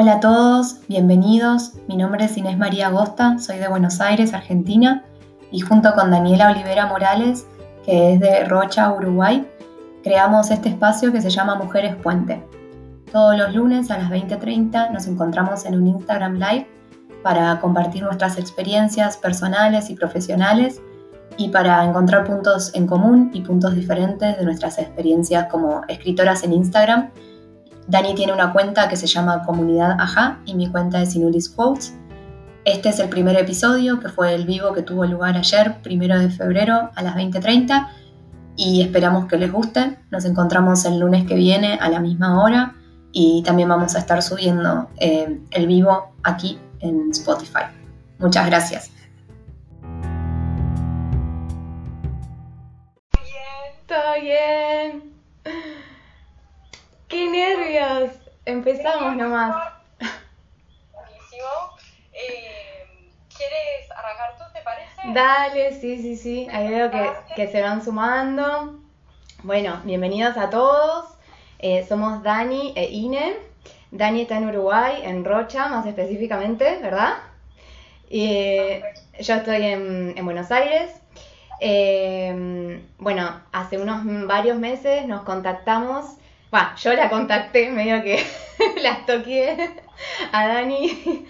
Hola a todos, bienvenidos. Mi nombre es Inés María Agosta, soy de Buenos Aires, Argentina, y junto con Daniela Olivera Morales, que es de Rocha, Uruguay, creamos este espacio que se llama Mujeres Puente. Todos los lunes a las 20:30 nos encontramos en un Instagram Live para compartir nuestras experiencias personales y profesionales y para encontrar puntos en común y puntos diferentes de nuestras experiencias como escritoras en Instagram Dani tiene una cuenta que se llama Comunidad Aja y mi cuenta es Inulis Quotes. Este es el primer episodio, que fue el vivo que tuvo lugar ayer, primero de febrero, a las 20.30, y esperamos que les guste. Nos encontramos el lunes que viene a la misma hora y también vamos a estar subiendo eh, el vivo aquí en Spotify. Muchas gracias. Todo bien. ¡Qué nervios! Empezamos nomás. Buenísimo. Eh, ¿Quieres arrancar tú, te parece? Dale, sí, sí, sí. Ahí veo que, que se van sumando. Bueno, bienvenidos a todos. Eh, somos Dani e Ine. Dani está en Uruguay, en Rocha más específicamente, ¿verdad? Y yo estoy en, en Buenos Aires. Eh, bueno, hace unos varios meses nos contactamos bueno, yo la contacté, medio que la toqué a Dani.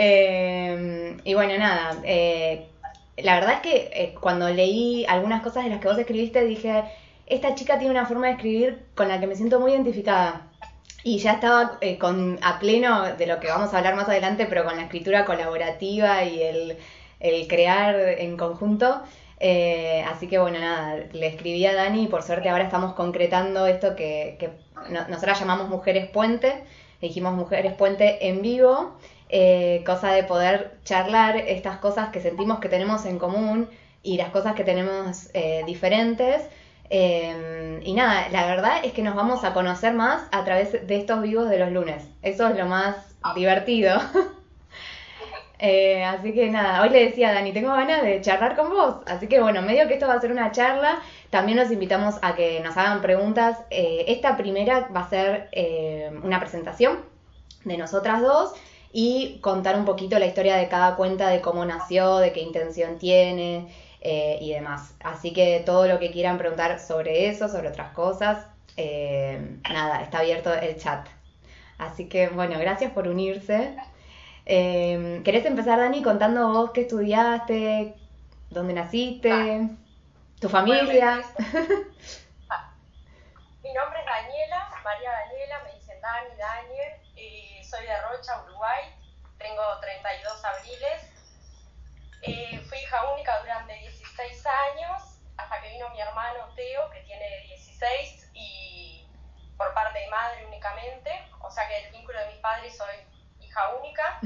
Eh, y bueno, nada, eh, la verdad es que eh, cuando leí algunas cosas de las que vos escribiste, dije, esta chica tiene una forma de escribir con la que me siento muy identificada. Y ya estaba con, a pleno de lo que vamos a hablar más adelante, pero con la escritura colaborativa y el, el crear en conjunto. Eh, así que bueno, nada, le escribí a Dani y por suerte ahora estamos concretando esto que, que nosotras llamamos Mujeres Puente, dijimos Mujeres Puente en vivo, eh, cosa de poder charlar estas cosas que sentimos que tenemos en común y las cosas que tenemos eh, diferentes. y nada, la verdad es que nos vamos a conocer más a través de estos vivos de los lunes. Eso es lo más divertido. Eh, así que nada, hoy le decía a Dani, tengo ganas de charlar con vos. Así que bueno, medio que esto va a ser una charla. También nos invitamos a que nos hagan preguntas. Eh, esta primera va a ser eh, una presentación de nosotras dos y contar un poquito la historia de cada cuenta, de cómo nació, de qué intención tiene y demás. Así que todo lo que quieran preguntar sobre eso, sobre otras cosas, nada, está abierto el chat. Así que bueno, gracias por unirse. Eh, ¿Querés empezar, Dani, contando vos qué estudiaste, dónde naciste, tu familia? Mi nombre es Daniela, María Daniela, me dicen Dani, Daniel, y soy de Rocha, Uruguay, tengo 32 abriles. Eh, fui hija única durante 16 años, hasta que vino mi hermano Teo, que tiene 16, y por parte de madre únicamente, o sea que el vínculo de mis padres soy hija única.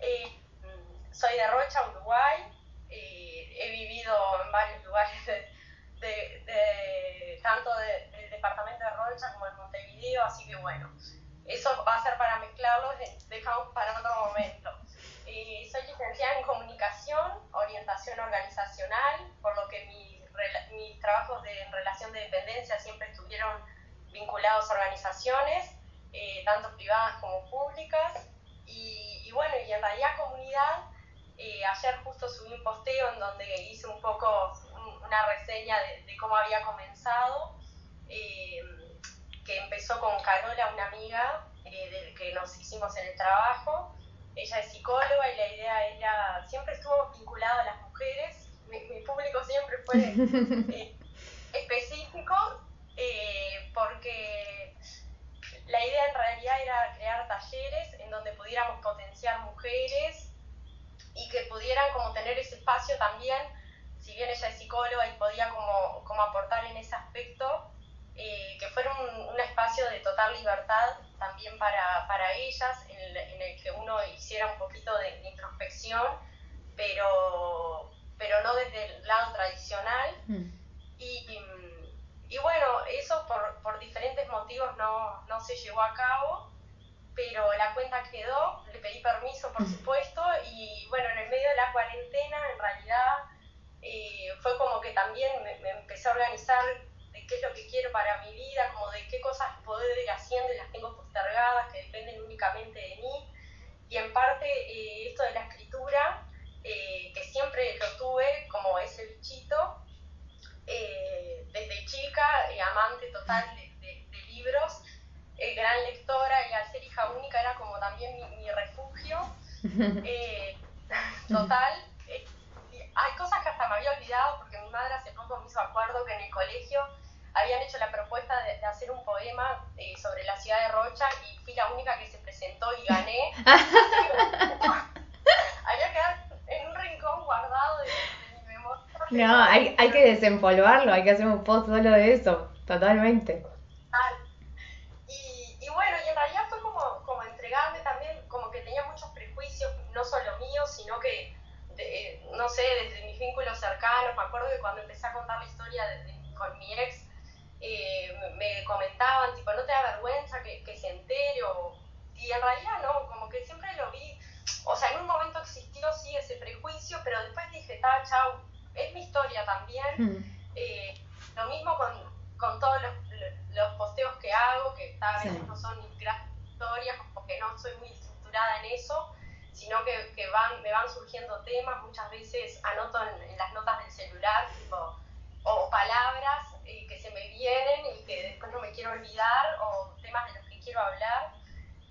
Eh, soy de Rocha, Uruguay. Eh, he vivido en varios lugares, de, tanto del departamento de Rocha como en Montevideo, así que bueno, eso va a ser para mezclarlos, dejamos para otro momento. Eh, soy licenciada en comunicación, orientación organizacional, por lo que mis, mis trabajos de, en relación de dependencia siempre estuvieron vinculados a organizaciones, tanto privadas como públicas. Y, bueno, y en realidad comunidad, eh, ayer justo subí un posteo en donde hice un poco una reseña de, cómo había comenzado, eh, que empezó con Carola, una amiga eh, que nos hicimos en el trabajo. Ella es psicóloga y la idea era, siempre estuvo vinculada a las mujeres, mi, mi público siempre fue específico, porque la idea en realidad era crear talleres en donde pudiéramos potenciar mujeres y que pudieran como tener ese espacio también, si bien ella es psicóloga y podía como, como aportar en ese aspecto, eh, que fuera un, espacio de total libertad también para, para ellas, en el, que uno hiciera un poquito de, introspección, pero, pero no desde el lado tradicional. Mm. y y bueno, eso por, por diferentes motivos no, no, se llevó a cabo, pero la cuenta quedó, le pedí permiso por supuesto, y bueno, en el medio de la cuarentena en realidad eh, fue como que también me, empecé a organizar de qué es lo que quiero para mi vida vida, como de qué cosas puedo ir haciendo y las tengo postergadas, que dependen únicamente de mí. Y en parte eh, esto de la escritura, eh, que siempre lo tuve como ese bichito, eh, desde chica, amante total de, libros, gran lectora y al ser hija única era como también mi, refugio total. hay cosas que hasta me había olvidado porque mi madre hace poco me hizo acuerdo que en el colegio habían hecho la propuesta de, hacer un poema eh, sobre la ciudad de Rocha y fui la única que se presentó y gané. había quedado en un rincón guardado de, mi memoria. No, hay, hay que desempolvarlo, hay que hacer un post solo de eso, totalmente. Y, y bueno, y en realidad fue como, como entregarme también, como que tenía muchos prejuicios, no solo míos, sino que, no sé, desde mis vínculos cercanos, me acuerdo que cuando empecé a contar la historia de, con mi ex, eh, me comentaban, tipo, ¿no te da vergüenza que, que se entere? y en realidad no, como que siempre lo vi, o sea, en un momento existió sí ese prejuicio, pero después dije, ta, chau, es mi historia también. Mm. Eh, lo mismo con, con todos los, los, posteos que hago, que a veces no son grandes historias, porque no soy muy estructurada en eso, sino que, que, van, me van surgiendo temas, muchas veces anoto en, en las notas del celular, tipo, o palabras eh, que se me vienen y que después no me quiero olvidar, o temas de los que quiero hablar.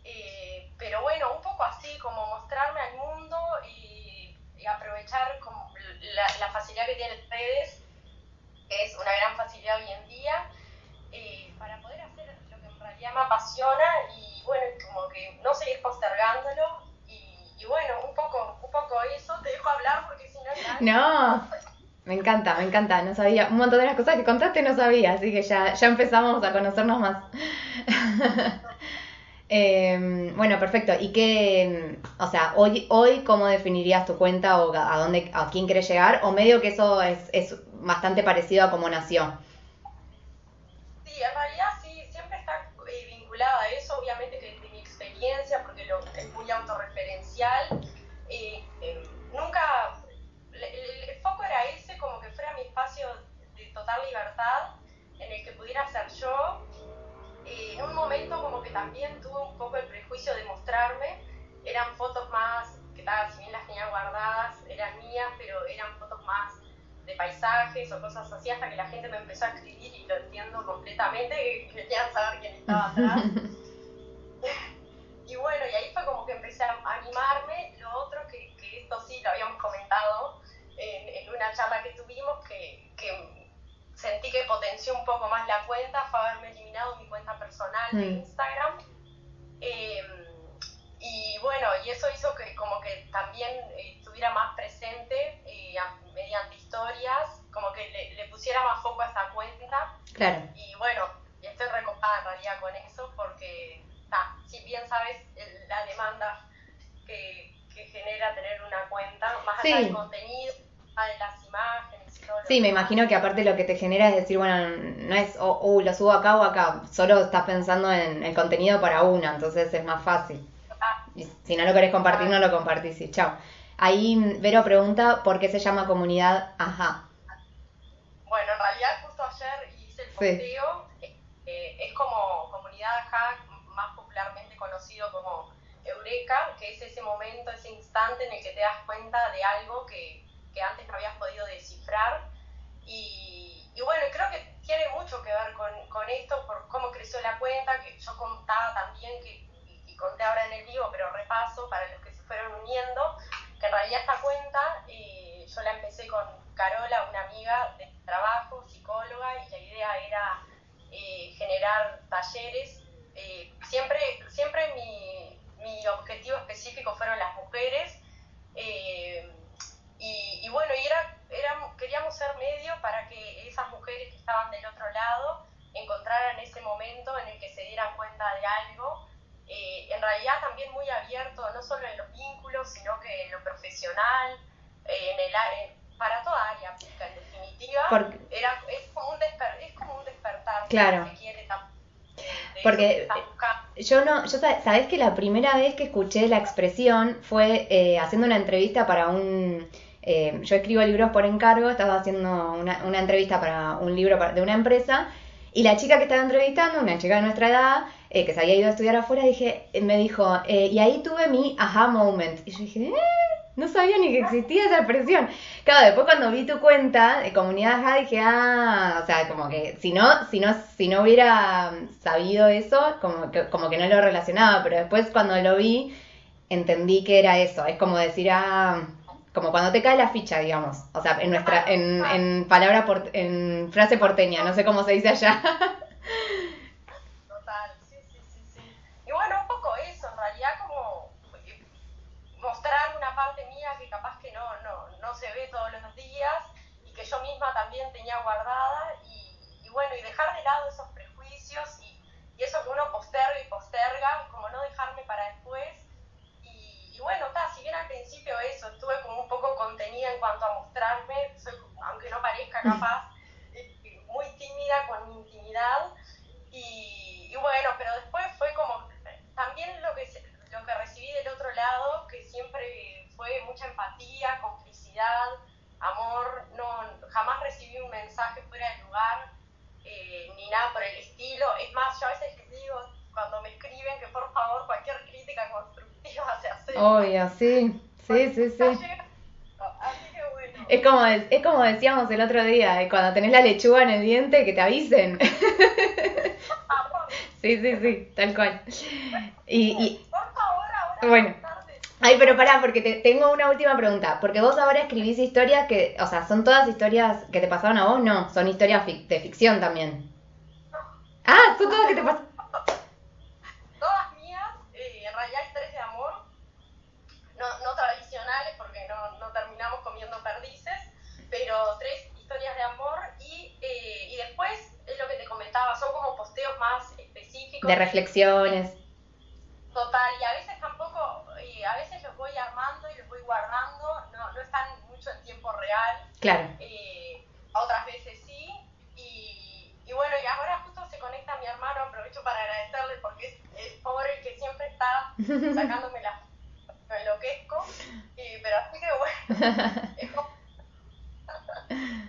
Eh, pero bueno, un poco así, como mostrarme al mundo y, aprovechar como la, facilidad que tienen redes, que es una gran facilidad hoy en día, eh, para poder hacer lo que en realidad me apasiona y bueno, como que no seguir postergándolo. Y, y bueno, un poco, un poco eso, te dejo hablar porque si no... No. Me encanta, me encanta, no sabía, un montón de las cosas que contaste no sabía, así que ya, ya empezamos a conocernos más. Em, bueno, perfecto. ¿Y qué, o sea, hoy, hoy cómo definirías tu cuenta o a dónde, a quién quieres llegar? O medio que eso es, es bastante parecido a cómo nació. Sí, en realidad sí, siempre está eh, vinculada a eso, obviamente que mi experiencia, porque lo, es muy autorreferencial. Eh, eh, nunca el, foco era ese, como que fuera mi espacio de total libertad, en el que pudiera ser yo. Eh, en un momento como que también tuve un poco el prejuicio de mostrarme, eran fotos más, que tal, si bien las tenía guardadas, eran mías, pero eran fotos más de paisajes o cosas así, hasta que la gente me empezó a escribir y lo entiendo completamente, que querían saber quién estaba atrás. y bueno, y ahí fue como que empecé a animarme. Lo otro que, que esto sí lo habíamos comentado, en, una charla que tuvimos que, que, sentí que potenció un poco más la cuenta fue haberme eliminado mi cuenta personal de mm. Instagram. Em, y bueno, y eso hizo que como que también eh, estuviera más presente eh, mediante historias, como que le, pusiera más foco a esta cuenta. Claro. Y bueno, estoy recopada en realidad con eso porque, si bien sabes la demanda que, que genera tener una cuenta, más allá del contenido, de las imágenes Sí, me imagino que aparte lo que te genera es decir, bueno, no es, oh, oh, lo subo acá o acá, solo estás pensando en el contenido para una, entonces es más fácil. Y si no lo querés compartir, no lo compartís y chao. Ahí Vero pregunta por qué se llama comunidad Ajá. Bueno, en realidad justo ayer hice el posteo, eh, es como comunidad Ajá, más popularmente conocido como Eureka, que es ese momento, ese instante en el que te das cuenta de algo que, que antes no habías podido descifrar. Y, bueno, creo que tiene mucho que ver con, con, esto, por cómo creció la cuenta, que yo contaba también, que, y, conté ahora en el vivo, pero repaso para los que se fueron uniendo, que en realidad esta cuenta eh, yo la empecé con Carola, una amiga de trabajo, psicóloga, y la idea era eh, generar talleres. Eh, siempre siempre mi, mi objetivo específico fueron las mujeres. Eh, y, bueno, y era, queríamos ser medio para que esas mujeres que estaban del otro lado encontraran ese momento en el que se dieran cuenta de algo. Eh, en realidad también muy abierto, no solo en los vínculos, sino que en lo profesional, eh, en el, para toda área en definitiva. era, es, como un es como un despertar claro. que quiere porque yo yo sabes que la primera vez que escuché la expresión fue eh, haciendo una entrevista para un, eh, yo escribo libros por encargo, estaba haciendo una, entrevista para un libro de una empresa Y la chica que estaba entrevistando, una chica de nuestra edad, eh, que se había ido a estudiar afuera, dije, me dijo, y ahí tuve mi aha moment. Y yo dije, eh, no sabía ni que existía esa expresión. Claro, después cuando vi tu cuenta de comunidad aha, dije, ah, o sea, como que si no, si no, si no hubiera sabido eso, como que, como que no lo relacionaba, pero después cuando lo vi, entendí que era eso. Es como decir, ah, como cuando te cae la ficha, digamos. O sea, en nuestra, en, en palabra, por, en frase porteña, no sé cómo se dice allá. Total, sí, sí, sí, sí. Y bueno, un poco eso, en realidad como eh, parte mía que capaz que no, no, no se ve todos los días y que yo misma también tenía guardada y, y bueno, y dejar de lado esos prejuicios y, y eso que uno posterga y posterga, como no dejarme para después. Y, y bueno, está, si bien al principio eso, estuve como un poco contenida en cuanto a mostrarme, soy, aunque no parezca capaz, muy tímida con mi intimidad. Y, y bueno, pero después fue como también lo que, lo que recibí del otro lado, que siempre fue mucha empatía, complicidad, amor. No, jamás recibí un mensaje fuera de lugar, eh, ni nada por el estilo. Es más, yo a veces les digo, cuando me escriben, que por favor cualquier crítica constructiva se acepta. Obvio, sí, sí, sí, sí. Así que bueno. Es como, es como decíamos el otro día, eh, cuando tenés la lechuga en el diente, que te avisen. Sí, sí, sí, tal cual. Y, y, por favor, ahora Bueno. Ay, pero pará, porque te, tengo una última pregunta. Porque vos ahora escribís historias que, o sea, ¿son todas historias que te pasaron a vos? No, son historias fic- de ficción también. Ah, son todas que te pasaron. Todas mías, eh, en realidad tres de amor, no, no tradicionales porque no, no terminamos comiendo perdices, pero tres historias de amor y, eh, y después es lo que te comentaba, son como posteos más específicos. De reflexiones. Total, y a veces tampoco, eh, a veces los voy armando y los voy guardando, no, no están mucho en tiempo real. Claro. Eh, otras veces sí. Y, y bueno, y ahora justo se conecta mi hermano, aprovecho para agradecerle porque es el pobre el que siempre está sacándome la me enloquezco. Y, pero así que bueno, es como...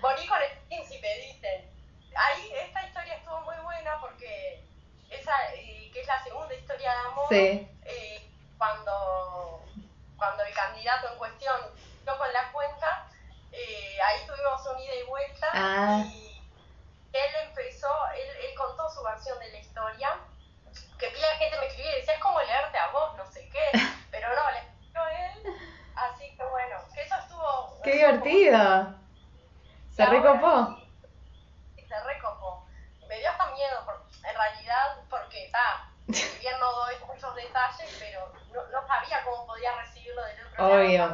Morí con el príncipe, dicen. Ahí esta historia estuvo muy buena porque esa, eh, que es la segunda historia de amor, Sí. eh, cuando, cuando el candidato en cuestión dio con la cuenta, eh, ahí tuvimos un ida y vuelta Ah. y él empezó, él, él contó su versión de la historia, que pila de gente me escribía y decía, es como leerte a vos, no sé qué, pero no, le escribió él, así que bueno, que eso estuvo... Qué como- divertido. Se recopó. se recopó. Me dio hasta miedo, por- en realidad, porque está, si bien no doy muchos detalles, pero no, no sabía cómo podía Obvio.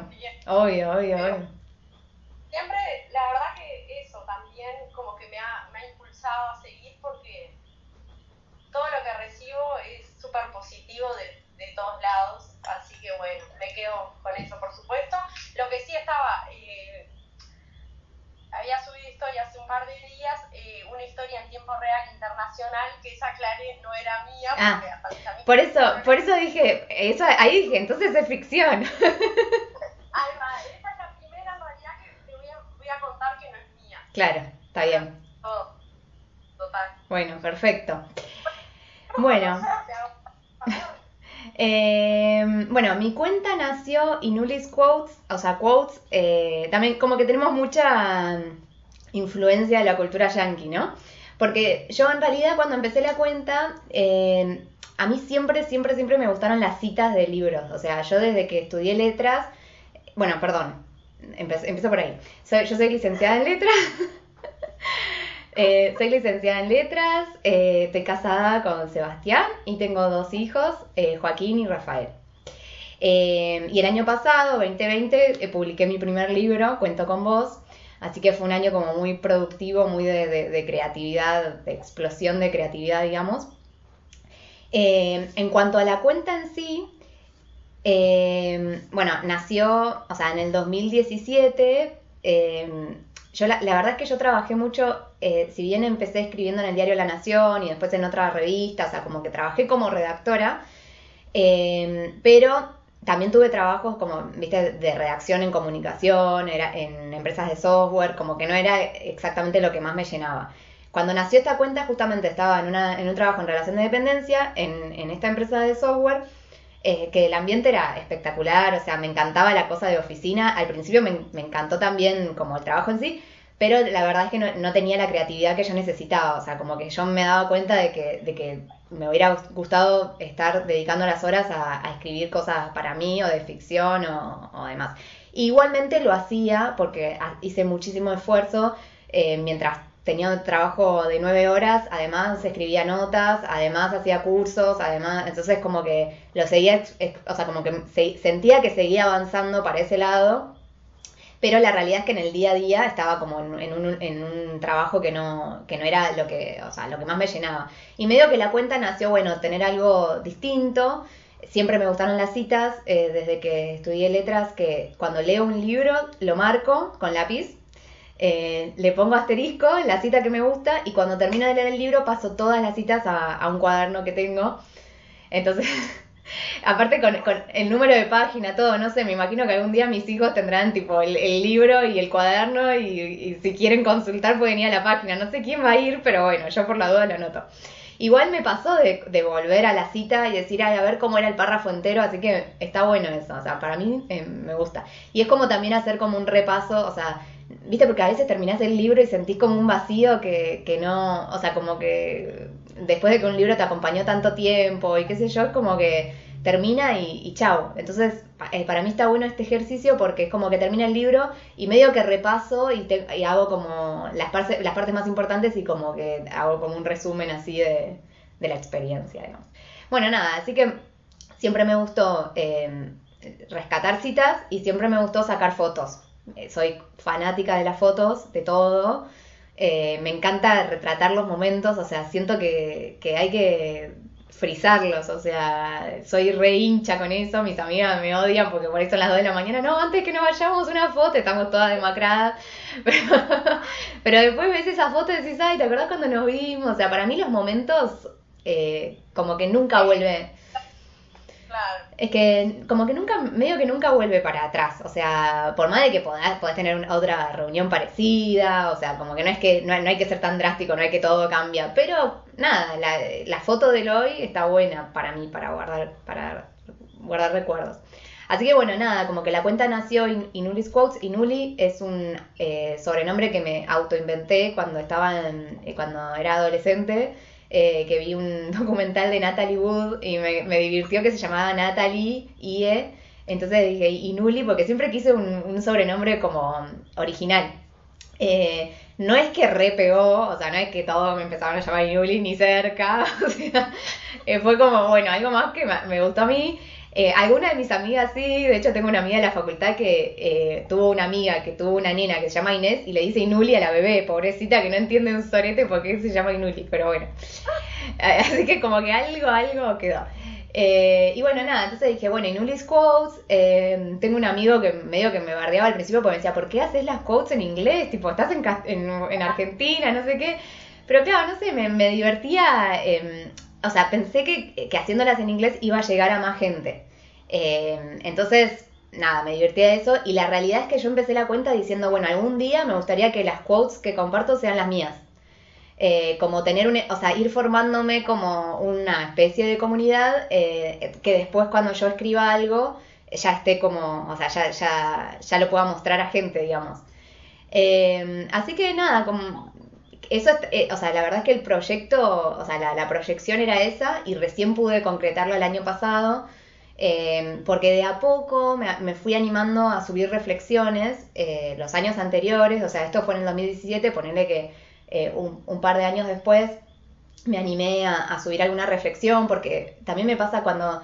Obvio, obvio, obvio. Siempre, la verdad que eso también como que me ha, me ha impulsado a seguir porque todo lo que recibo es súper positivo de, de todos lados, así que bueno, me quedo con eso por supuesto. Lo que sí estaba, eh, había subido historia hace un par de días, eh, una historia en tiempo real internacional, que esa aclaré no era mía, Ah, porque amigos- Por eso, por eso dije, eso, ahí dije, entonces es ficción. Ay, va, esa es la primera realidad que te voy a, voy a contar que no es mía. Claro, está bien. Todo. Total. Bueno, perfecto. Bueno, eh, bueno, mi cuenta nació Inulis Quotes, o sea, quotes, eh, también como que tenemos mucha influencia de la cultura yankee, ¿no? Porque yo en realidad cuando empecé la cuenta, eh, a mí siempre, siempre, siempre me gustaron las citas de libros. O sea, yo desde que estudié letras, bueno, perdón, empiezo por ahí. Soy, yo soy licenciada en letras. Eh, soy licenciada en letras, eh, estoy casada con Sebastián y tengo dos hijos, eh, Joaquín y Rafael. Y el año pasado, 2020, eh, publiqué mi primer libro, Cuento con vos, así que fue un año como muy productivo, muy de creatividad, de explosión de creatividad, digamos. Eh, en cuanto a la cuenta en sí, eh, bueno, nació, o sea, en el 2017. eh, yo la, la verdad es que yo trabajé mucho, si bien empecé escribiendo en el diario La Nación y después en otras revistas, o sea, como que trabajé como redactora, pero también tuve trabajos como, viste, de redacción en comunicación, era en empresas de software, como que no era exactamente lo que más me llenaba. Cuando nació esta cuenta, justamente estaba en, una, en un trabajo en relación de dependencia, en, en esta empresa de software, eh, que el ambiente era espectacular, o sea, me encantaba la cosa de oficina. Al principio me, encantó también como el trabajo en sí, pero la verdad es que no, tenía la creatividad que yo necesitaba, o sea, como que yo me daba cuenta de que, de que me hubiera gustado estar dedicando las horas a, a escribir cosas para mí o de ficción o, o demás. Igualmente lo hacía porque hice muchísimo esfuerzo eh, mientras tenía trabajo de nueve horas, además escribía notas, además hacía cursos, además, entonces como que lo seguía, o sea, como que se, sentía que seguía avanzando para ese lado, pero la realidad es que en el día a día estaba como en, un, trabajo que no, que no era lo que, o sea, lo que más me llenaba. Y medio que la cuenta nació, bueno, tener algo distinto. Siempre me gustaron las citas, eh, desde que estudié letras, que cuando leo un libro lo marco con lápiz eh, le pongo asterisco la cita que me gusta y cuando termino de leer el libro paso todas las citas a, un cuaderno que tengo. Entonces, aparte con, el número de página, todo, no sé, me imagino que algún día mis hijos tendrán tipo el, libro y el cuaderno y, si quieren consultar pueden ir a la página. No sé quién va a ir, pero bueno, yo por la duda lo anoto. Igual me pasó de, de volver a la cita y decir, ay, a ver cómo era el párrafo entero, así que está bueno eso, o sea, para mí eh, me gusta. Y es como también hacer como un repaso, o sea, viste, porque a veces terminás el libro y sentís como un vacío que, que no, o sea, como que después de que un libro te acompañó tanto tiempo y qué sé yo, es como que termina y, chao. Entonces, eh, para mí está bueno este ejercicio porque es como que termina el libro y medio que repaso y, te, y hago como las, partes, las partes más importantes y como que hago como un resumen así de, de la experiencia, digamos. Bueno, nada, así que siempre me gustó eh, rescatar citas y siempre me gustó sacar fotos soy fanática de las fotos, de todo. Eh, me encanta retratar los momentos, o sea, siento que, que hay que frizarlos, o sea, soy re hincha con eso, mis amigas me odian porque por eso son las 2 de la mañana, no, antes que nos vayamos una foto, estamos todas demacradas, pero, pero después ves esa foto y decís, ay, ¿te acordás cuando nos vimos? O sea, para mí los momentos eh, como que nunca vuelve, Es que como que nunca, medio que nunca vuelve para atrás. O sea, por más de que podás, podés tener una, otra reunión parecida, o sea, como que no es que no, no, hay que ser tan drástico, no hay que todo cambia. Pero nada, la, la foto del hoy está buena para mí, para guardar, para guardar recuerdos. Así que bueno, nada, como que la cuenta nació in, Inuli's Quotes. Inuli es un eh, sobrenombre que me autoinventé cuando estaba en, eh, cuando era adolescente eh, que vi un documental de Natalie Wood y me, me, divirtió que se llamaba Natalie IE. Entonces dije Inuli porque siempre quise un, un sobrenombre como original. Eh, no es que re pegó, o sea, no es que todos me empezaron a llamar Inuli ni cerca. O sea, eh, fue como, bueno, algo más que me gustó a mí. Eh, algunas de mis amigas sí, de hecho tengo una amiga de la facultad que eh, tuvo una amiga que tuvo una nena que se llama Inés y le dice Inuli a la bebé, pobrecita que no entiende un sorete porque se llama Inuli, pero bueno. Así que como que algo, algo quedó. Eh, y bueno, nada, entonces dije, bueno, Inuli's Quotes, eh, tengo un amigo que medio que me bardeaba al principio porque me decía, ¿por qué haces las quotes en inglés? Tipo, estás en, en, en Argentina, no sé qué. Pero claro, no sé, me, divertía eh, o sea, pensé que, que, haciéndolas en inglés iba a llegar a más gente. Eh, entonces, nada, me divertía de eso. Y la realidad es que yo empecé la cuenta diciendo, bueno, algún día me gustaría que las quotes que comparto sean las mías. Eh, como tener un, o sea, ir formándome como una especie de comunidad eh, que después cuando yo escriba algo ya esté como, o sea, ya, ya, ya lo pueda mostrar a gente, digamos. Eh, así que nada, como eso, eh, o sea, la verdad es que el proyecto, o sea, la, proyección era esa y recién pude concretarlo el año pasado, eh, porque de a poco me, me, fui animando a subir reflexiones eh, los años anteriores, o sea, esto fue en el 2017, ponerle que eh, un, par de años después me animé a, subir alguna reflexión, porque también me pasa cuando,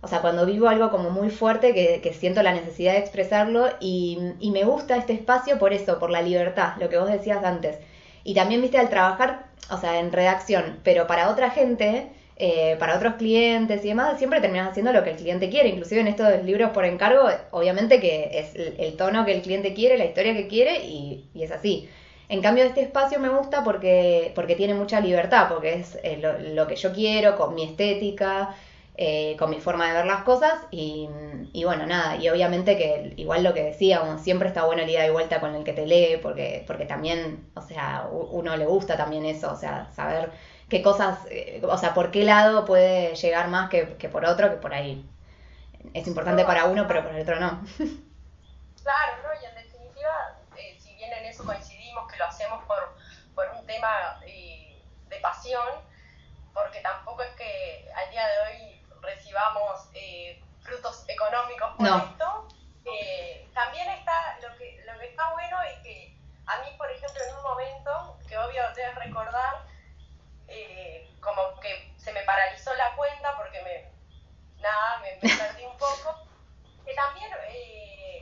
o sea, cuando vivo algo como muy fuerte, que, que siento la necesidad de expresarlo y, y me gusta este espacio por eso, por la libertad, lo que vos decías antes y también, viste, al trabajar, o sea, en redacción, pero para otra gente, eh, para otros clientes y demás, siempre terminas haciendo lo que el cliente quiere. Inclusive en estos libros por encargo, obviamente que es el, el tono que el cliente quiere, la historia que quiere y, y, es así. En cambio, este espacio me gusta porque, porque tiene mucha libertad, porque es eh, lo, que yo quiero, con mi estética. Eh, con mi forma de ver las cosas y, y, bueno, nada, y obviamente que igual lo que decíamos, siempre está bueno el ida y vuelta con el que te lee, porque, porque también, o sea, uno le gusta también eso, o sea, saber qué cosas, eh, o sea, por qué lado puede llegar más que, que por otro, que por ahí es importante para uno, pero para el otro no. Claro, ¿no? Y en definitiva, eh, si bien en eso coincidimos que lo hacemos por, por un tema de pasión, porque tampoco es que al día de hoy recibamos eh, frutos económicos por esto. Eh, también está lo que, lo que está bueno es que a mí, por ejemplo, en un momento, que obvio debes recordar, eh, como que se me paralizó la cuenta porque me, nada, me, perdí un poco, que también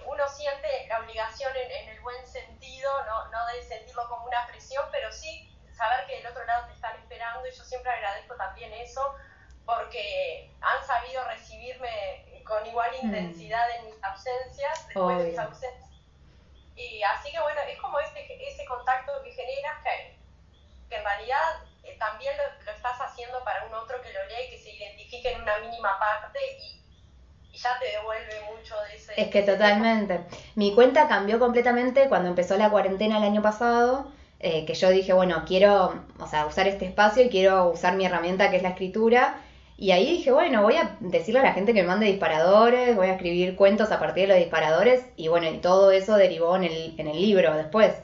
uno siente la obligación en, en, el buen sentido, no, no de sentirlo como una presión, pero sí saber que del otro lado te están esperando y yo siempre agradezco también eso porque han sabido recibirme con igual mm. Intensidad en mis ausencias, después de mis ausencias. Y así que bueno, es como ese, ese contacto que generas que, que en realidad eh, también lo, estás haciendo para un otro que lo lea y que se identifique en una mínima parte y, y ya te devuelve mucho de ese... Es que totalmente. Mi cuenta cambió completamente cuando empezó la cuarentena el año pasado. Eh, que yo dije, bueno, quiero, o sea, usar este espacio y quiero usar mi herramienta que es la escritura y ahí dije, bueno, voy a decirle a la gente que me mande disparadores, voy a escribir cuentos a partir de los disparadores y bueno, y todo eso derivó en el, en el libro después,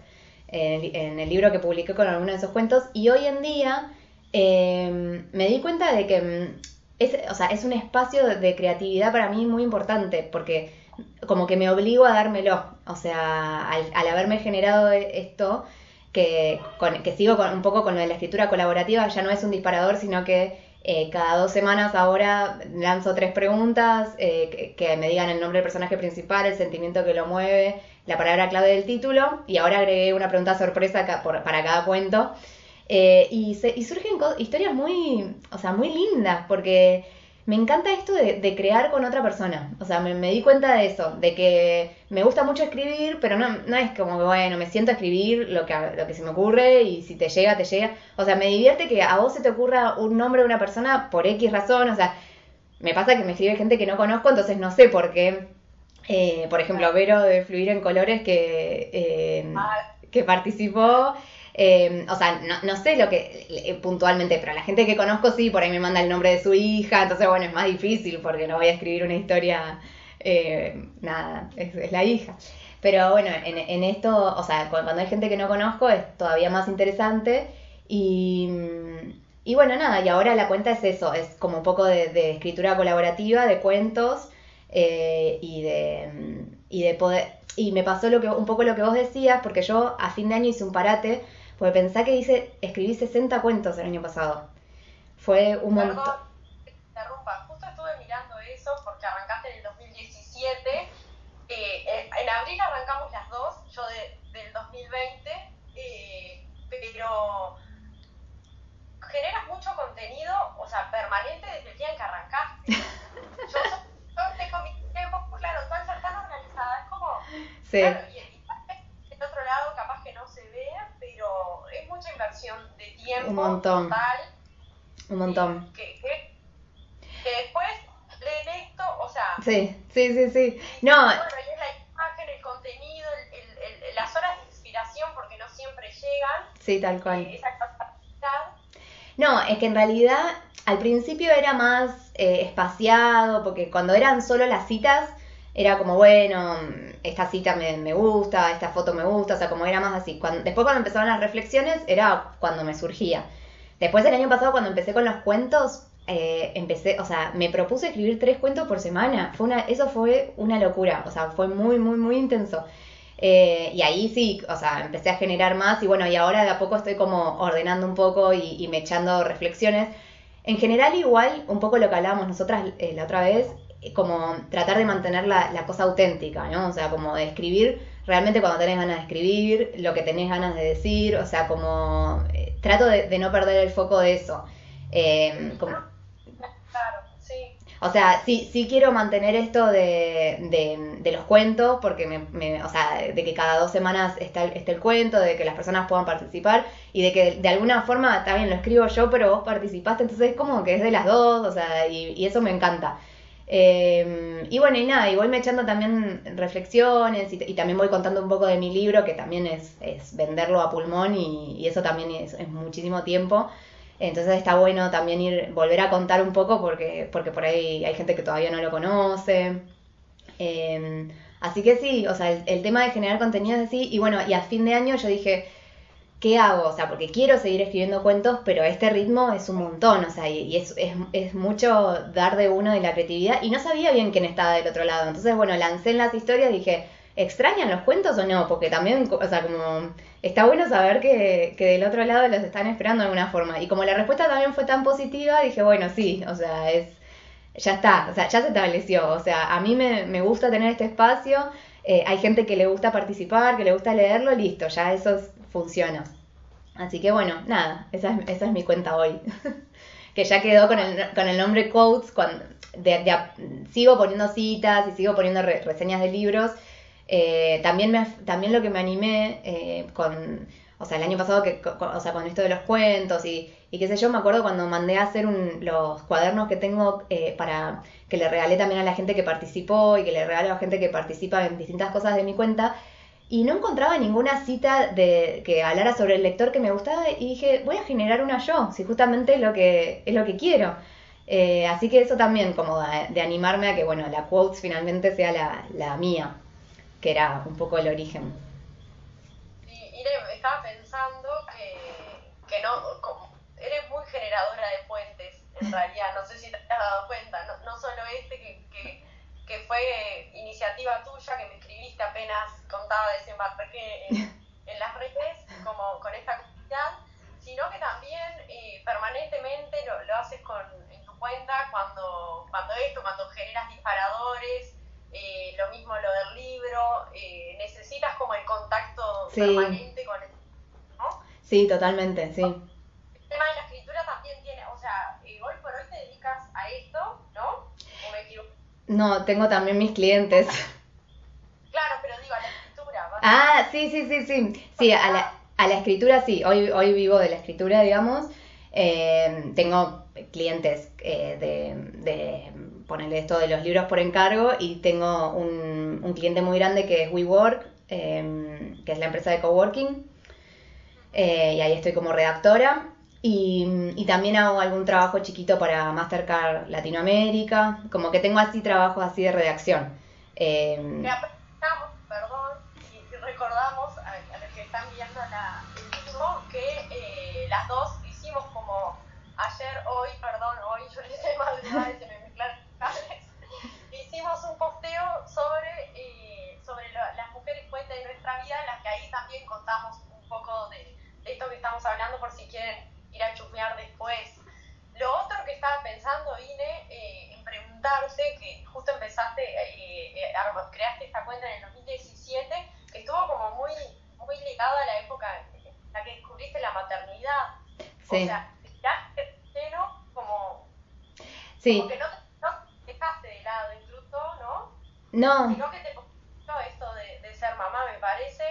en el, libro que publiqué con algunos de esos cuentos. Y hoy en día em, me di cuenta de que mm, es, o sea, es un espacio de, creatividad para mí muy importante porque como que me obligo a dármelo, o sea, al, al haberme generado esto, que, con, que sigo con, un poco con lo de la escritura colaborativa, ya no es un disparador, sino que eh, cada dos semanas ahora lanzo tres preguntas eh, que, me digan el nombre del personaje principal, el sentimiento que lo mueve, la palabra clave del título y ahora agregué una pregunta sorpresa para cada cuento. Eh, y, y surgen historias muy, o sea, muy lindas porque me encanta esto de, crear con otra persona. O sea, me, di cuenta de eso, de que me gusta mucho escribir, pero no, no es como que, bueno, me siento a escribir lo que, lo que se me ocurre y si te llega, te llega. O sea, me divierte que a vos se te ocurra un nombre de una persona por X razón. O sea, me pasa que me escribe gente que no conozco, entonces no sé por qué. Eh, por ejemplo, Vero de Fluir en Colores que, eh, que participó. Em, o sea, no, no, sé lo que eh, puntualmente, pero la gente que conozco sí, por ahí me manda el nombre de su hija, entonces bueno, es más difícil porque no voy a escribir una historia, eh, nada, es, la hija. Pero bueno, en, en, esto, o sea, cuando hay gente que no conozco es todavía más interesante y, y bueno, nada, y ahora la cuenta es eso, es como un poco de, escritura colaborativa, de cuentos eh, y de y de poder y me pasó lo que un poco lo que vos decías porque yo a fin de año hice un parate porque pensá que hice, escribí 60 cuentos el año pasado. Fue un montón. Interrumpa, justo estuve mirando eso porque arrancaste en el 2017. Eh, en abril arrancamos las dos, yo del 2020, eh, pero generas mucho contenido, o sea, permanente desde el día en que arrancaste. yo, yo tengo mi tiempo, claro, tan organizada, es como... Sí. y, otro lado capaz que no se ve, es mucha inversión de tiempo. Un montón. un montón. Que, después leen esto, o sea. Sí, sí, sí, sí. No. Bueno, es la imagen, el contenido, el, las horas de inspiración, porque no siempre llegan. Sí, tal cual. Eh, esa capacidad. No, es que en realidad al principio era más eh, espaciado, porque cuando eran solo las citas era como, bueno, esta cita me, gusta, esta foto me gusta, o sea, como era más así. Después cuando empezaron las reflexiones era cuando me surgía. Después el año pasado cuando empecé con los cuentos, eh, empecé, o sea, me propuse escribir tres cuentos por semana. Fue una, eso fue una locura, o sea, fue muy, muy, muy intenso. Eh, y ahí sí, o sea, empecé a generar más y bueno, y ahora de a poco estoy como ordenando un poco y, me echando reflexiones. En general igual, un poco lo que hablábamos nosotras eh, la otra vez, como tratar de mantener la, cosa auténtica, ¿no? O sea, como de escribir realmente cuando tenés ganas de escribir, lo que tenés ganas de decir, o sea, como trato de, no perder el foco de eso. claro, sí. o sea, sí, sí quiero mantener esto de, de, los cuentos, porque me, o sea, de que cada dos semanas está, esté el cuento, de que las personas puedan participar y de que de alguna forma también lo escribo yo, pero vos participaste, entonces es como que es de las dos, o sea, y, eso me encanta. Em, y bueno, y nada, y voy me echando también reflexiones y, también voy contando un poco de mi libro, que también es, es venderlo a pulmón y, eso también es, muchísimo tiempo. Entonces está bueno también ir, volver a contar un poco porque, porque por ahí hay gente que todavía no lo conoce. Em, así que sí, o sea, el, tema de generar contenido es así. Y bueno, y a fin de año yo dije, ¿qué hago? O sea, porque quiero seguir escribiendo cuentos, pero este ritmo es un montón, o sea, y, es, es, es, mucho dar de uno de la creatividad. Y no sabía bien quién estaba del otro lado. Entonces, bueno, lancé en las historias, dije, ¿extrañan los cuentos o no? Porque también, o sea, como está bueno saber que, que, del otro lado los están esperando de alguna forma. Y como la respuesta también fue tan positiva, dije, bueno, sí, o sea, es ya está, o sea, ya se estableció. O sea, a mí me, me gusta tener este espacio, eh, hay gente que le gusta participar, que le gusta leerlo, listo, ya eso funciona. Así que bueno, nada, esa es, esa es mi cuenta hoy. que ya quedó con el, con el nombre Quotes, cuando, de, sigo poniendo citas y sigo poniendo reseñas de libros eh, también, me, también lo que me animé eh, con, o sea, el año pasado, que, con, o sea, con esto de los cuentos y, y qué sé yo, me acuerdo cuando mandé a hacer un, los cuadernos que tengo eh, para que le regalé también a la gente que participó y que le regalo a gente que participa en distintas cosas de mi cuenta. Y no encontraba ninguna cita de que hablara sobre el lector que me gustaba y dije, voy a generar una yo, si justamente es lo que, es lo que quiero. así que eso también, como de, animarme a que, bueno, la quotes finalmente sea la, la mía que era un poco el origen. Y estaba pensando que, que no, como, eres muy generadora de puentes, en realidad, no sé si te has dado cuenta, no, no solo este que, que, fue iniciativa tuya, que me escribiste apenas contaba desembarque en, en las redes, como con esta comunidad, sino que también eh, permanentemente lo, lo haces con, en tu cuenta cuando, cuando esto, cuando generas disparadores, eh, lo mismo lo del libro, eh, necesitas como el contacto permanente con el... ¿no? Sí, totalmente, sí. El tema de la escritura también tiene, o sea, hoy por hoy te dedicas a esto, ¿no? ¿O me equivoco? No, tengo también mis clientes. Claro, pero digo, a la escritura. Ah, sí, sí, sí, sí. Sí, a la, a la escritura sí, hoy, hoy vivo de la escritura, digamos. tengo clientes de, de ponerle esto de los libros por encargo y tengo un, un cliente muy grande que es WeWork, em, que es la empresa de coworking, eh, y ahí estoy como redactora. Y, también hago algún trabajo chiquito para Mastercard Latinoamérica, como que tengo así trabajos así de redacción. Eh, perdón, y recordamos a, los que están viendo la, el mismo que eh, las dos hicimos como ayer, hoy, perdón, hoy yo les he y se me hicimos un posteo sobre, eh, sobre las mujeres fuentes de nuestra vida, en las que ahí también contamos un poco de, esto que estamos hablando por si quieren ir a chusmear después. Lo otro que estaba pensando, Ine, eh, en preguntarse, que justo empezaste, eh, creaste esta cuenta en el 2017, que estuvo como muy, muy ligada a la época en la que descubriste la maternidad. Sí. O sea, ya como, sí. como que no te dejaste de lado incluso, ¿no? No. Sino que te costó esto de, ser mamá, me parece.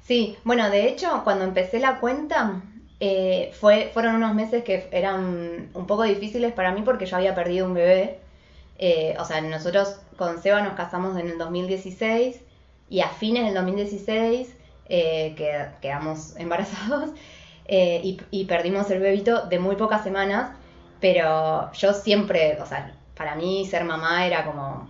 Sí, bueno, de hecho, cuando empecé la cuenta, eh, fue, fueron unos meses que eran un poco difíciles para mí porque yo había perdido un bebé. Eh, o sea, nosotros con Seba nos casamos en el 2016 y a fines del 2016 eh, quedamos embarazados y, y, perdimos el bebito de muy pocas semanas, pero yo siempre, o sea, para mí ser mamá era como,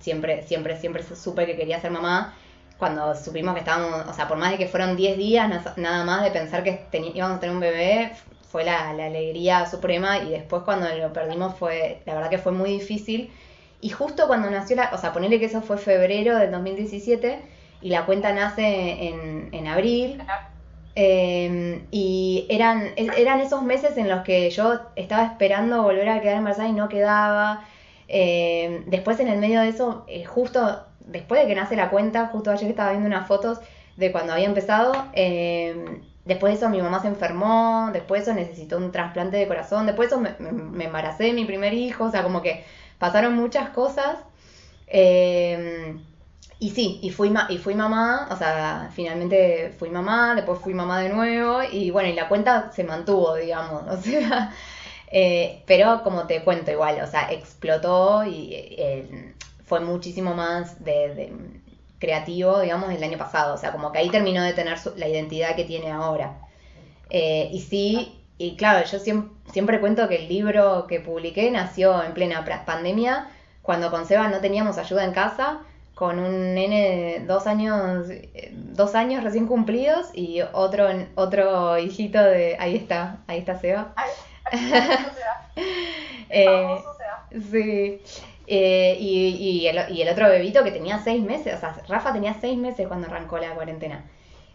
siempre, siempre, siempre supe que quería ser mamá. Cuando supimos que estábamos, o sea, por más de que fueron 10 días nada más de pensar que íbamos a tener un bebé, fue la, alegría suprema y después cuando lo perdimos fue, la verdad que fue muy difícil. Y justo cuando nació la, o sea, ponerle que eso fue febrero del 2017 y la cuenta nace en, en abril. Em, y eran, eran esos meses en los que yo estaba esperando volver a quedar embarazada y no quedaba. Em, después en el medio de eso, eh, justo después de que nace la cuenta, justo ayer estaba viendo unas fotos de cuando había empezado, em, después de eso mi mamá se enfermó, después de eso necesitó un trasplante de corazón, después de eso me, embaracé de mi primer hijo, o sea, como que pasaron muchas cosas. Eh, y sí, y fui, y fui mamá, o sea, finalmente fui mamá, después fui mamá de nuevo y bueno, y la cuenta se mantuvo, digamos, o sea, eh, pero como te cuento igual, o sea, explotó y eh, fue muchísimo más de, creativo, digamos, el año pasado, o sea, como que ahí terminó de tener la identidad que tiene ahora. Eh, y sí, y claro, yo siempre, siempre cuento que el libro que publiqué nació en plena pandemia, cuando con Seba no teníamos ayuda en casa con un nene de dos años, dos años recién cumplidos y otro, otro hijito de, ahí está, ahí está Seba. eh, sí. Eh, y, y, el, y, el, otro bebito que tenía seis meses, o sea, Rafa tenía seis meses cuando arrancó la cuarentena.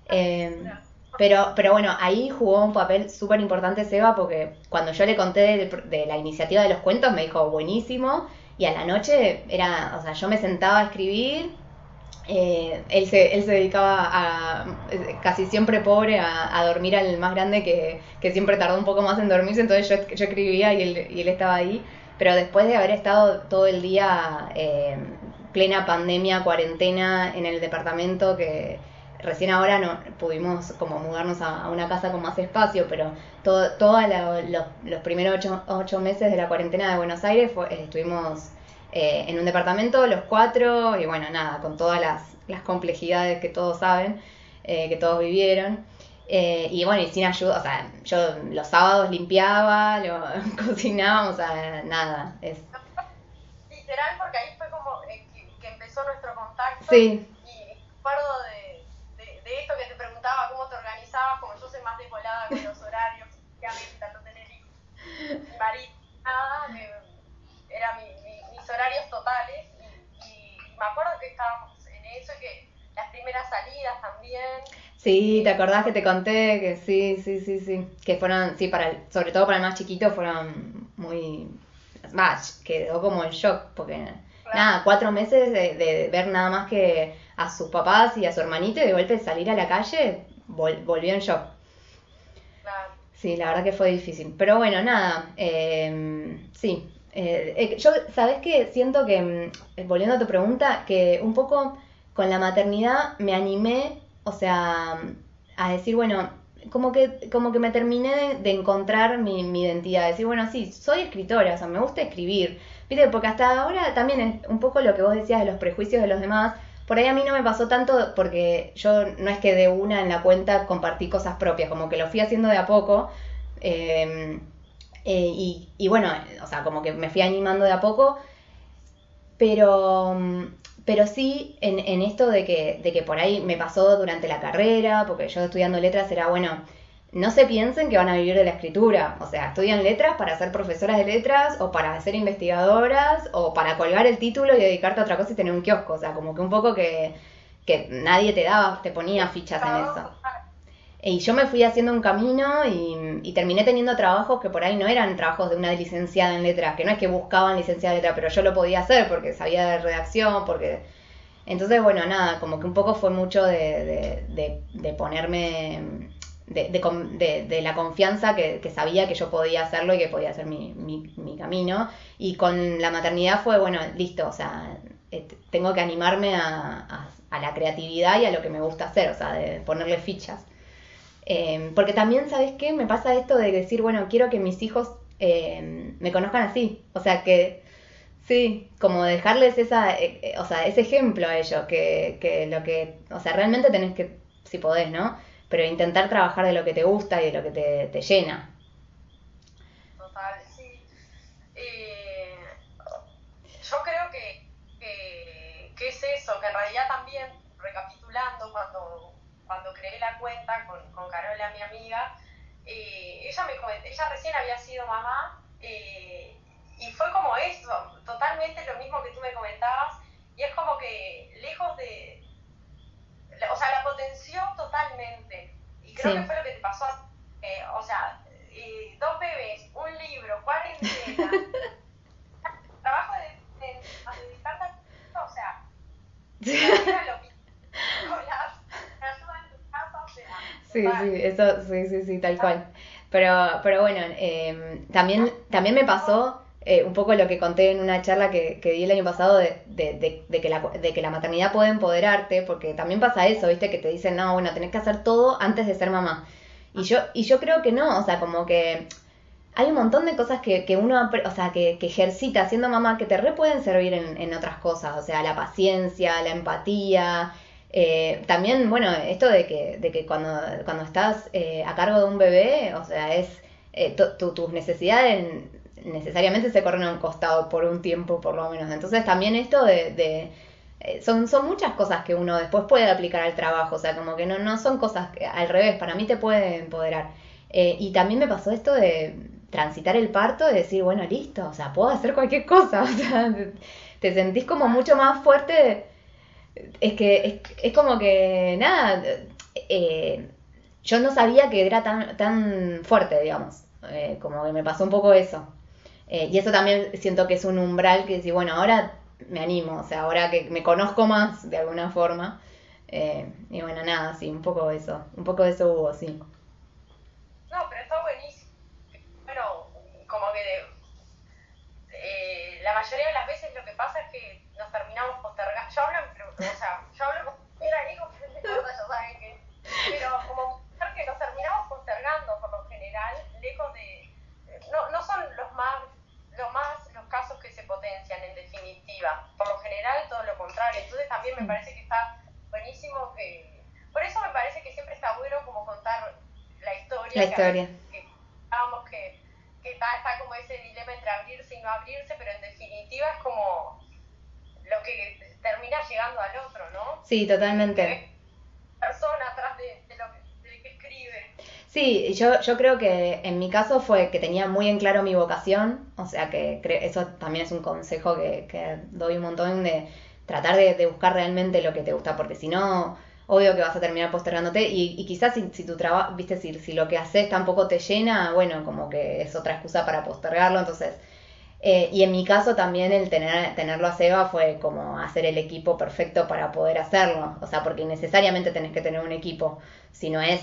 Eh, pero, pero bueno, ahí jugó un papel súper importante Seba porque cuando yo le conté de, de, la iniciativa de los cuentos me dijo buenísimo y a la noche era, o sea, yo me sentaba a escribir, eh, él, se, él se dedicaba a, casi siempre pobre, a, dormir al más grande que, que, siempre tardó un poco más en dormirse, entonces yo, yo escribía y él, y él estaba ahí, pero después de haber estado todo el día eh, plena pandemia, cuarentena en el departamento que recién ahora no pudimos como mudarnos a, una casa con más espacio, pero todo, todos los primeros ocho, ocho, meses de la cuarentena de Buenos Aires estuvimos eh, en un departamento los cuatro y bueno, nada, con todas las, las complejidades que todos saben, eh, que todos vivieron. Eh, y bueno, y sin ayuda, o sea, yo los sábados limpiaba, lo cocinaba, o sea, nada. Es... Literal, porque ahí fue como que, que empezó nuestro contacto. Sí. Y recuerdo de de esto que te preguntaba, cómo te organizabas, como yo soy más decolada con los horarios, que a mí no tener hijos, marido, nada, eran mis horarios totales y, me acuerdo que estábamos en eso y que las primeras salidas también. Sí, ¿te acordás que te conté que sí, sí, sí, sí, que fueron, sí, para el, sobre todo para el más chiquito fueron muy, más, quedó como en shock, porque nada, cuatro meses de, de ver nada más que a sus papás y a su hermanito y de golpe salir a la calle volvió en shock. Sí, la verdad que fue difícil. Pero bueno, nada, em, sí. Eh, eh, yo, ¿sabes qué? Siento que, mm, volviendo a tu pregunta, que un poco con la maternidad me animé, o sea, a decir, bueno, como que, como que me terminé de, encontrar mi, identidad, decir, bueno, sí, soy escritora, o sea, me gusta escribir. Viste, porque hasta ahora también es un poco lo que vos decías de los prejuicios de los demás, por ahí a mí no me pasó tanto porque yo no es que de una en la cuenta compartí cosas propias, como que lo fui haciendo de a poco. Em, eh, y, y, bueno, o sea, como que me fui animando de a poco. Pero, pero sí en, en esto de que, de que por ahí me pasó durante la carrera, porque yo estudiando letras era, bueno, no se piensen que van a vivir de la escritura. O sea, estudian letras para ser profesoras de letras o para ser investigadoras o para colgar el título y dedicarte a otra cosa y tener un kiosco. O sea, como que un poco que, que nadie te daba, te ponía fichas en eso. Y yo me fui haciendo un camino y, terminé teniendo trabajos que por ahí no eran trabajos de una licenciada en letras, que no es que buscaban licenciada en letras, pero yo lo podía hacer porque sabía de redacción, porque... Entonces, bueno, nada, como que un poco fue mucho de, de, de ponerme de, de, de, la confianza que, que, sabía que yo podía hacerlo y que podía hacer mi, mi, mi, camino. Y con la maternidad fue, bueno, listo, o sea, eh, tengo que animarme a, a, la creatividad y a lo que me gusta hacer, o sea, de ponerle fichas. Eh, porque también, ¿sabes qué? Me pasa esto de decir, bueno, quiero que mis hijos eh, me conozcan así, o sea, que sí, como dejarles esa, o sea, ese ejemplo a ellos, que, que lo que, o sea, realmente tenés que, si podés, ¿no? pero intentar trabajar de lo que te gusta y de lo que te, te llena. Total, sí. Eh, yo creo que, que, es eso, que en realidad también, recapitulando, cuando, cuando creé la cuenta con, con Carola, mi amiga, eh, ella, me ella recién había sido mamá eh, y fue como eso, totalmente lo mismo que tú me comentabas, y es como que lejos de, o sea, la potenció totalmente. Y creo que fue lo que te pasó. Eh, o sea, eh, dos bebés, un libro, cuarentena, trabajo de, de, de dedicarte a o sea, lo que con la ayuda en tu casa, o sea, Sí, sí, eso, sí, sí, sí, tal cual. Pero, pero bueno, em, también, también me pasó eh, un poco lo que conté en una charla que, que di el año pasado de, de, de, que la, de que la maternidad puede empoderarte, porque también pasa eso, ¿viste? Que te dicen, no, bueno, tenés que hacer todo antes de ser mamá. Y yo, y yo creo que no, o sea, como que hay un montón de cosas que, que uno, o sea, que, que, ejercita siendo mamá que te re pueden servir en, en otras cosas, o sea, la paciencia, la empatía, eh, también, bueno, esto de que, de que cuando, cuando estás eh, a cargo de un bebé, o sea, es eh, tus necesidades necesariamente se corren a un costado por un tiempo, por lo menos. Entonces también esto de... de eh, son, son muchas cosas que uno después puede aplicar al trabajo, o sea, como que no, no son cosas que al revés, para mí te puede empoderar. Eh, y también me pasó esto de transitar el parto, de decir, bueno, listo, o sea, puedo hacer cualquier cosa, o sea, te sentís como mucho más fuerte es que es, como que, nada, eh, yo no sabía que era tan, tan fuerte, digamos, eh, como que me pasó un poco eso. Eh, y eso también siento que es un umbral que si bueno, ahora me animo, o sea, ahora que me conozco más de alguna forma. y bueno, nada, sí, un poco eso, un poco de eso hubo, sí. No, pero está buenísimo. Bueno, como que la mayoría de las veces lo que pasa es que nos terminamos postergando. Yo hablo, o sea, yo hablo con era hijo, ya saben que. Pero como mujer que nos terminamos postergando por lo general, lejos de. No, no son los más, los más los casos que se potencian en definitiva. Por lo general todo lo contrario. Entonces también me parece que está buenísimo que. Por eso me parece que siempre está bueno como contar la historia. La historia. Que, que, que, que está, está como ese dilema entre abrirse y no abrirse, pero en definitiva es como lo que termina llegando al otro, ¿no? Sí, totalmente. Persona atrás de, lo que, escribe. Sí, yo, yo creo que en mi caso fue que tenía muy en claro mi vocación, o sea que eso también es un consejo que, que doy un montón de tratar de, de, buscar realmente lo que te gusta, porque si no, obvio que vas a terminar postergándote y, y quizás si, si tu trabajo, viste, si, si lo que haces tampoco te llena, bueno, como que es otra excusa para postergarlo, entonces eh, y en mi caso también el tener, tenerlo a Seba fue como hacer el equipo perfecto para poder hacerlo. O sea, porque necesariamente tenés que tener un equipo. Si no es,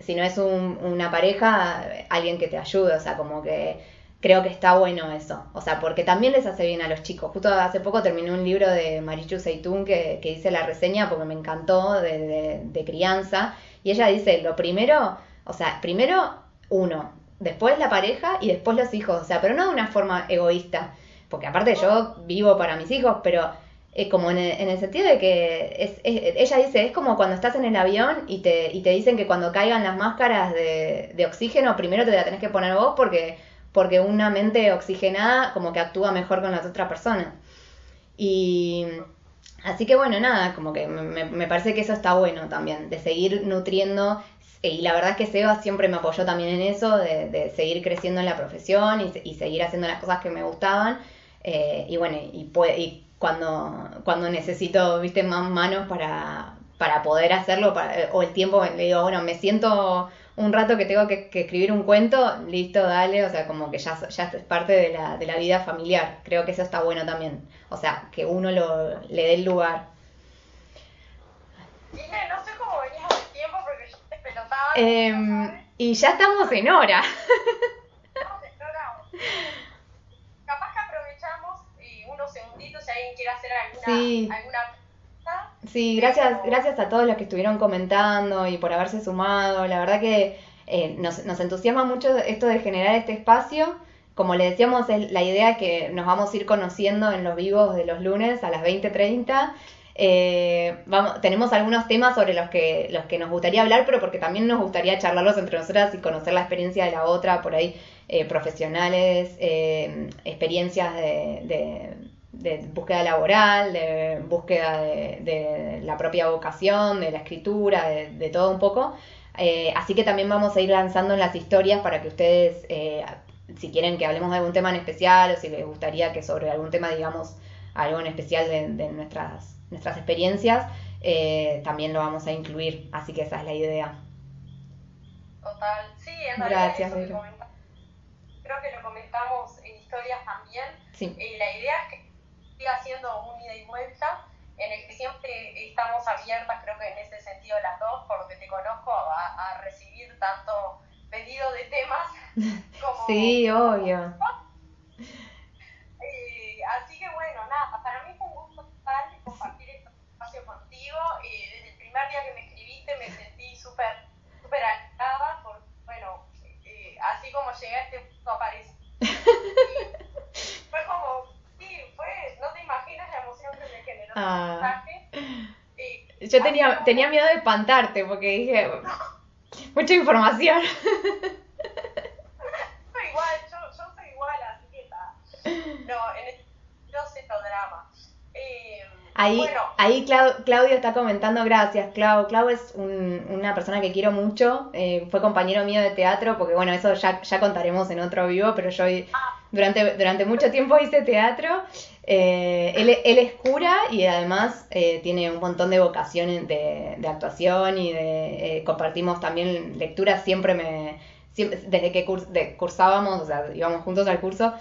si, no es una pareja, alguien que te ayude. O sea, como que creo que está bueno eso. O sea, porque también les hace bien a los chicos. Justo hace poco terminé un libro de Marichu Seitún que, que hice la reseña porque me encantó de, de crianza. Y ella dice, lo primero, o sea, primero uno, después la pareja y después los hijos, o sea, pero no de una forma egoísta, porque aparte yo vivo para mis hijos, pero es como en el, sentido de que es, ella dice, es como cuando estás en el avión y te, y te dicen que cuando caigan las máscaras de, de oxígeno, primero te la tenés que poner vos porque, porque una mente oxigenada como que actúa mejor con las otras personas. Y así que bueno, nada, como que me, me parece que eso está bueno también, de seguir nutriendo y la verdad es que Seba siempre me apoyó también en eso, de, seguir creciendo en la profesión y, seguir haciendo las cosas que me gustaban. Eh, y bueno, y, y cuando, cuando necesito, viste, más manos para, para poder hacerlo, o el tiempo, le digo, bueno, me siento un rato que tengo que, escribir un cuento, listo, dale, o sea, como que ya, ya es parte de la, de la vida familiar. Creo que eso está bueno también. O sea, que uno lo, le dé el lugar. no sé cómo venías Em, y ya estamos en hora. Capaz que aprovechamos unos segunditos si alguien quiere hacer alguna, alguna Sí, gracias, gracias a todos los que estuvieron comentando y por haberse sumado. La verdad que eh, nos, entusiasma mucho esto de generar este espacio. Como le decíamos, es la idea que nos vamos a ir conociendo en los vivos de los lunes a las 20.30 eh, vamos, tenemos algunos temas sobre los que, los que nos gustaría hablar, pero porque también nos gustaría charlarlos entre nosotras y conocer la experiencia de la otra, por ahí eh, profesionales, eh, experiencias de, búsqueda laboral, de búsqueda de, la propia vocación, de la escritura, de, todo un poco. así que también vamos a ir lanzando en las historias para que ustedes, si quieren que hablemos de algún tema en especial o si les gustaría que sobre algún tema digamos algo en especial de nuestras nuestras experiencias, eh, también lo vamos a incluir. Así que esa es la idea. Total, sí, en Gracias, realidad creo que lo comentamos en historias también. Sí. Eh, la idea es que siga siendo un ida y vuelta en el que siempre estamos abiertas, creo que en ese sentido las dos, por lo que te conozco, a, recibir tanto pedido de temas como... Sí, obvio. Eh, así que bueno, nada, para mí fue un gusto total compartir este espacio contigo. Eh, desde el primer día que me escribiste me sentí súper súper alentada, porque bueno, eh, así como llegué a este punto aparecí. fue como, sí, fue, no te imaginas la emoción generó ah. Yo tenía, tenía miedo de espantarte porque dije, mucha información. soy igual, yo, yo soy igual, así que está. No, en el, sé drama. Eh, ahí, ahí Claudio está comentando, gracias, Clau. Clau es una persona que quiero mucho, eh, fue compañero mío de teatro, porque bueno, eso ya, ya contaremos en otro vivo, pero yo ah. durante, durante mucho tiempo hice teatro eh, él, él, es cura y además eh, tiene un montón de vocación de, actuación y de, eh, compartimos también lecturas, siempre me, desde que cursábamos, o sea, íbamos juntos al curso,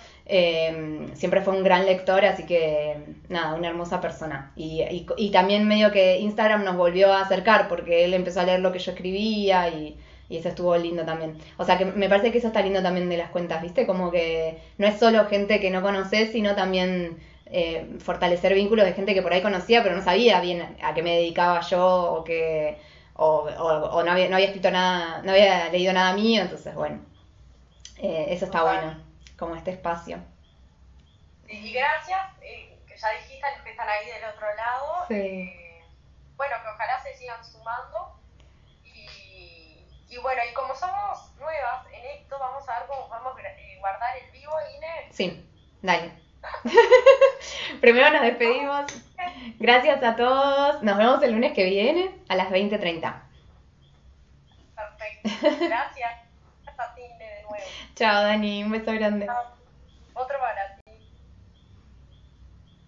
siempre fue un gran lector, así que nada, una hermosa persona. Y, y, y, también medio que Instagram nos volvió a acercar porque él empezó a leer lo que yo escribía y, y eso estuvo lindo también. O sea que me parece que eso está lindo también de las cuentas, ¿viste? Como que no es solo gente que no conoces, sino también eh, fortalecer vínculos de gente que por ahí conocía, pero no sabía bien a qué me dedicaba yo o que o, no, había, no había escrito nada, no había leído nada mío, entonces bueno, eh, eso está bueno, como este espacio. Y gracias, eh, que ya dijiste los que están ahí del otro lado. bueno, que ojalá se sigan sumando. Y, y, bueno, y como somos nuevas en esto, vamos a ver cómo podemos guardar el vivo, Inés. Sí, dale. Primero nos despedimos. Gracias a todos. Nos vemos el lunes que viene a las 20.30. Perfecto. Gracias. Hasta de nuevo. Chao, Dani. Un beso grande. Otro para